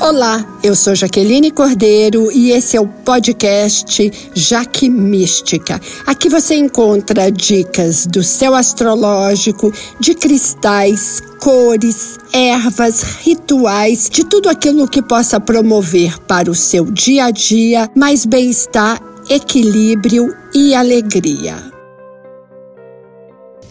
Olá, eu sou Jaqueline Cordeiro e esse é o podcast Jaque Mística. Aqui você encontra dicas do céu astrológico, de cristais, cores, ervas, rituais, de tudo aquilo que possa promover para o seu dia a dia mais bem-estar, equilíbrio e alegria.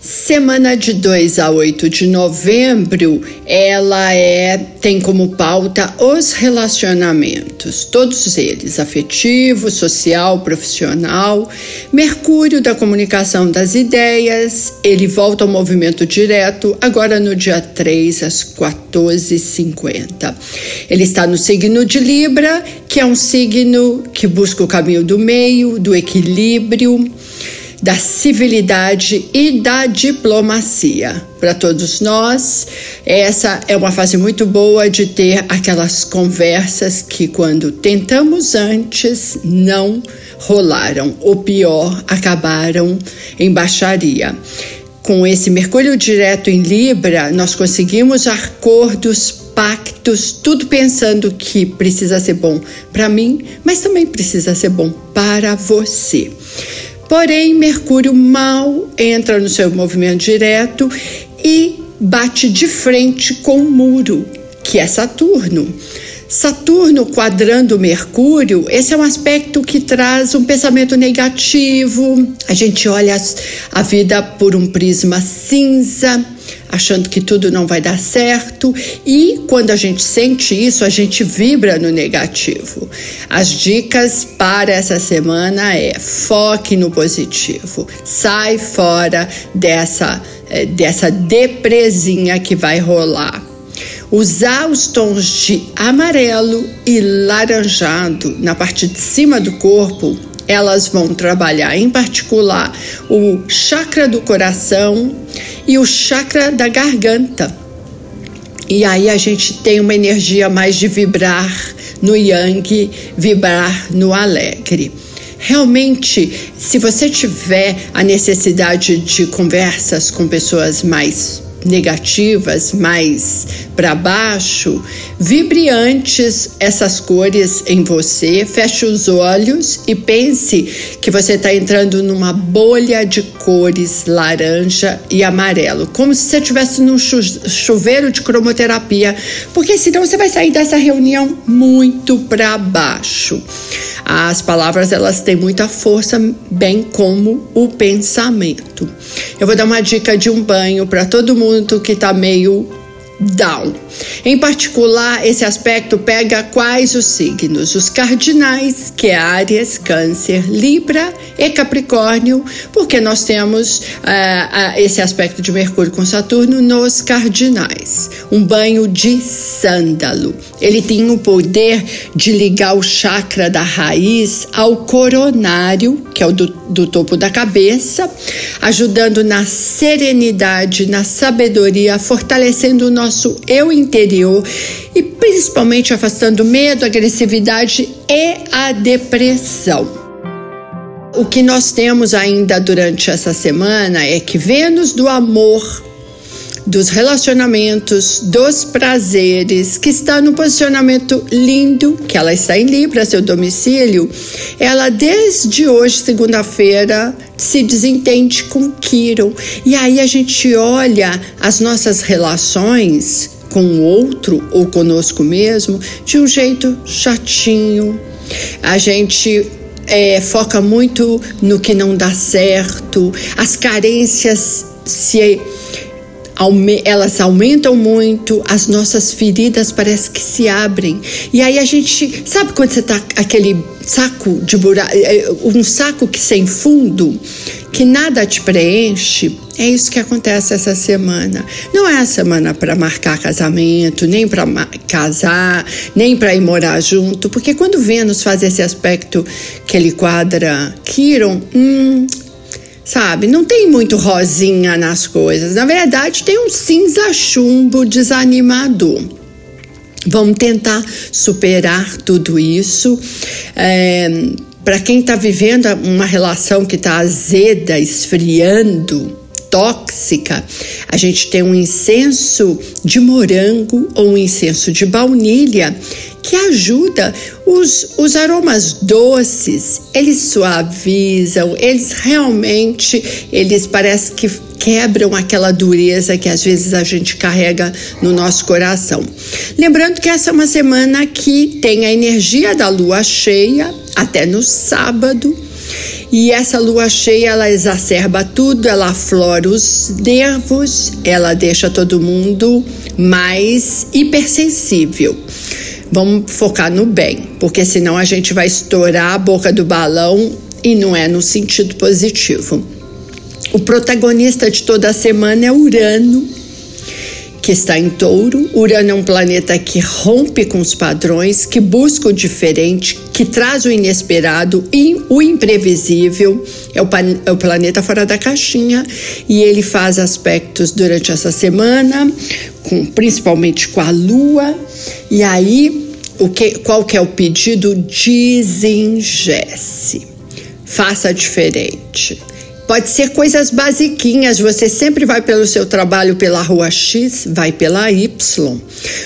Semana de 2 a 8 de novembro, ela é tem como pauta os relacionamentos, todos eles, afetivo, social, profissional. Mercúrio da comunicação das ideias, ele volta ao movimento direto agora no dia 3 às 14h50. Ele está no signo de Libra, que é um signo que busca o caminho do meio, do equilíbrio da civilidade e da diplomacia. Para todos nós, essa é uma fase muito boa de ter aquelas conversas que, quando tentamos antes, não rolaram, ou pior, acabaram em baixaria. Com esse Mercúrio direto em Libra, nós conseguimos acordos, pactos, tudo pensando que precisa ser bom para mim, mas também precisa ser bom para você. Porém, Mercúrio mal entra no seu movimento direto e bate de frente com o muro, que é Saturno. Saturno quadrando Mercúrio, esse é um aspecto que traz um pensamento negativo. A gente olha a vida por um prisma cinza achando que tudo não vai dar certo, e quando a gente sente isso, a gente vibra no negativo. As dicas para essa semana é: foque no positivo, sai fora dessa eh, dessa depresinha que vai rolar. Usar os tons de amarelo e laranjado na parte de cima do corpo elas vão trabalhar em particular o chakra do coração e o chakra da garganta. E aí a gente tem uma energia mais de vibrar no yang, vibrar no alegre. Realmente, se você tiver a necessidade de conversas com pessoas mais negativas, mais para baixo, vibre antes essas cores em você, feche os olhos e pense que você está entrando numa bolha de cores laranja e amarelo, como se você estivesse num chuveiro de cromoterapia, porque senão você vai sair dessa reunião muito para baixo. As palavras elas têm muita força, bem como o pensamento. Eu vou dar uma dica de um banho para todo mundo que está meio down. Em particular, esse aspecto pega quais os signos? Os cardinais, que é Áries, Câncer, Libra e Capricórnio, porque nós temos uh, uh, esse aspecto de Mercúrio com Saturno nos cardinais. Um banho de sândalo. Ele tem o poder de ligar o chakra da raiz ao coronário, que é o do, do topo da cabeça, ajudando na serenidade, na sabedoria, fortalecendo o nosso eu interior e principalmente afastando medo, agressividade e a depressão. O que nós temos ainda durante essa semana é que Vênus do amor dos relacionamentos, dos prazeres, que está no posicionamento lindo, que ela está em Libra, seu domicílio, ela desde hoje, segunda-feira, se desentende com Quiro. E aí a gente olha as nossas relações com o outro ou conosco mesmo de um jeito chatinho. A gente é, foca muito no que não dá certo, as carências se elas aumentam muito, as nossas feridas parece que se abrem. E aí a gente, sabe quando você tá aquele saco de buraco, é, um saco que sem fundo, que nada te preenche? É isso que acontece essa semana. Não é a semana para marcar casamento, nem para casar, nem para ir morar junto, porque quando Vênus faz esse aspecto que ele quadra Quiron, hum, sabe? Não tem muito rosinha nas coisas. Na verdade, tem um cinza chumbo desanimador. Vamos tentar superar tudo isso. É, Para quem está vivendo uma relação que está azeda, esfriando, tóxica, a gente tem um incenso de morango ou um incenso de baunilha que ajuda os, os aromas doces, eles suavizam, eles realmente, eles parecem que quebram aquela dureza que às vezes a gente carrega no nosso coração. Lembrando que essa é uma semana que tem a energia da lua cheia até no sábado. E essa lua cheia, ela exacerba tudo, ela aflora os nervos, ela deixa todo mundo mais hipersensível. Vamos focar no bem, porque senão a gente vai estourar a boca do balão e não é no sentido positivo. O protagonista de toda a semana é Urano, que está em touro. Urano é um planeta que rompe com os padrões, que busca o diferente, que traz o inesperado e o imprevisível. É o, é o planeta fora da caixinha e ele faz aspectos durante essa semana, com, principalmente com a Lua. E aí, o que, qual que é o pedido? Desingesse. Faça diferente. Pode ser coisas basiquinhas. Você sempre vai pelo seu trabalho pela rua X, vai pela Y.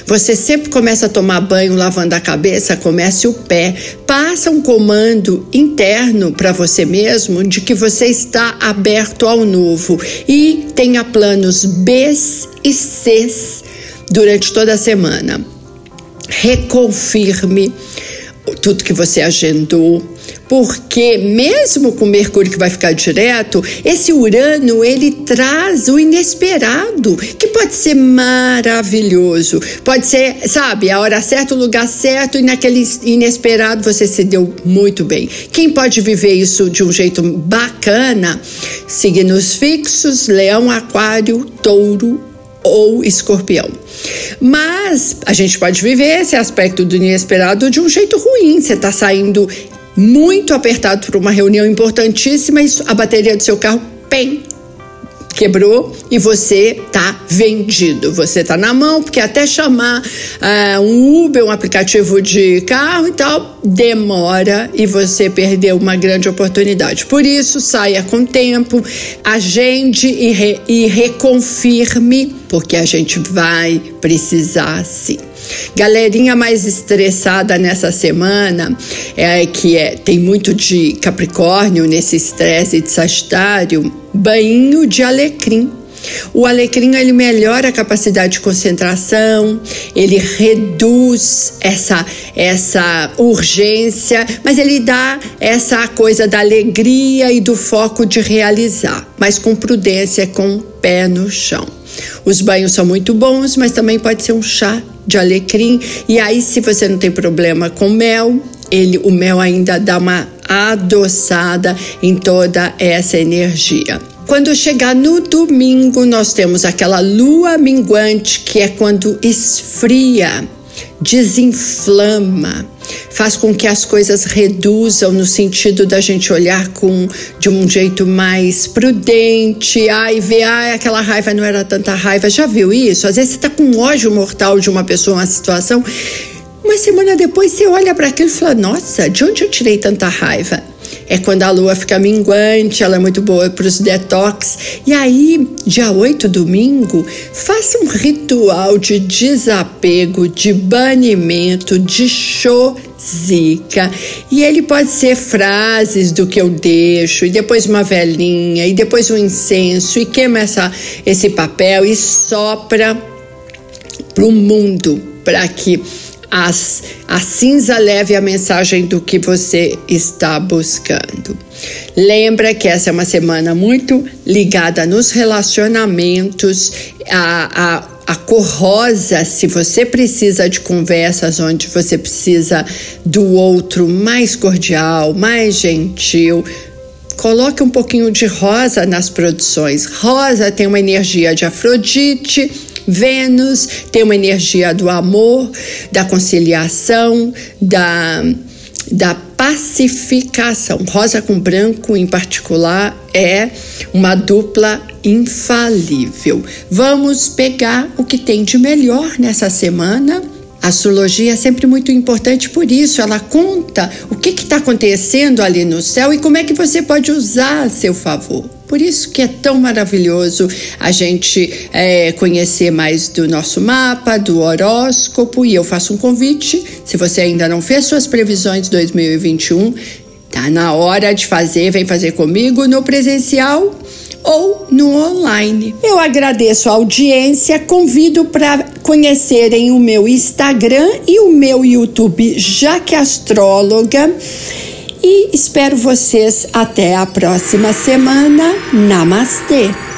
Você sempre começa a tomar banho lavando a cabeça, comece o pé. Passa um comando interno para você mesmo de que você está aberto ao novo e tenha planos B e C durante toda a semana. Reconfirme tudo que você agendou porque mesmo com Mercúrio que vai ficar direto, esse Urano ele traz o inesperado, que pode ser maravilhoso, pode ser, sabe, a hora certa, o lugar certo e naquele inesperado você se deu muito bem. Quem pode viver isso de um jeito bacana? Signos fixos: Leão, Aquário, Touro ou Escorpião. Mas a gente pode viver esse aspecto do inesperado de um jeito ruim. Você está saindo muito apertado para uma reunião importantíssima e a bateria do seu carro, pem, quebrou e você tá vendido. Você tá na mão, porque até chamar uh, um Uber, um aplicativo de carro e tal, demora e você perdeu uma grande oportunidade. Por isso, saia com tempo, agende e, re, e reconfirme, porque a gente vai precisar sim. Galerinha mais estressada nessa semana, é que é, tem muito de Capricórnio nesse estresse de Sagitário, banho de alecrim. O alecrim ele melhora a capacidade de concentração, ele reduz essa essa urgência, mas ele dá essa coisa da alegria e do foco de realizar, mas com prudência, com o pé no chão. Os banhos são muito bons, mas também pode ser um chá de alecrim. E aí, se você não tem problema com mel, ele, o mel ainda dá uma adoçada em toda essa energia. Quando chegar no domingo, nós temos aquela lua minguante, que é quando esfria, desinflama, faz com que as coisas reduzam no sentido da gente olhar com de um jeito mais prudente, ai, ver, ai, aquela raiva não era tanta raiva. Já viu isso? Às vezes você tá com ódio mortal de uma pessoa, uma situação, uma semana depois você olha para aquilo e fala: Nossa, de onde eu tirei tanta raiva? É quando a lua fica minguante, ela é muito boa para os detox. E aí, dia 8, domingo, faça um ritual de desapego, de banimento, de show zica. E ele pode ser frases do que eu deixo, e depois uma velinha, e depois um incenso, e queima essa, esse papel e sopra para o mundo, para que as, a cinza leve a mensagem do que você está buscando. Lembra que essa é uma semana muito ligada nos relacionamentos, a, a a cor rosa, se você precisa de conversas onde você precisa do outro mais cordial, mais gentil, coloque um pouquinho de rosa nas produções. Rosa tem uma energia de Afrodite, Vênus tem uma energia do amor, da conciliação, da, da pacificação. Rosa com branco, em particular, é uma dupla infalível. Vamos pegar o que tem de melhor nessa semana. A astrologia é sempre muito importante por isso, ela conta o que está acontecendo ali no céu e como é que você pode usar a seu favor. Por isso que é tão maravilhoso a gente é, conhecer mais do nosso mapa, do horóscopo. E eu faço um convite: se você ainda não fez suas previsões 2021, tá na hora de fazer. Vem fazer comigo no presencial ou no online. Eu agradeço a audiência, convido para conhecerem o meu Instagram e o meu YouTube Jaque Astróloga e espero vocês até a próxima semana. Namastê!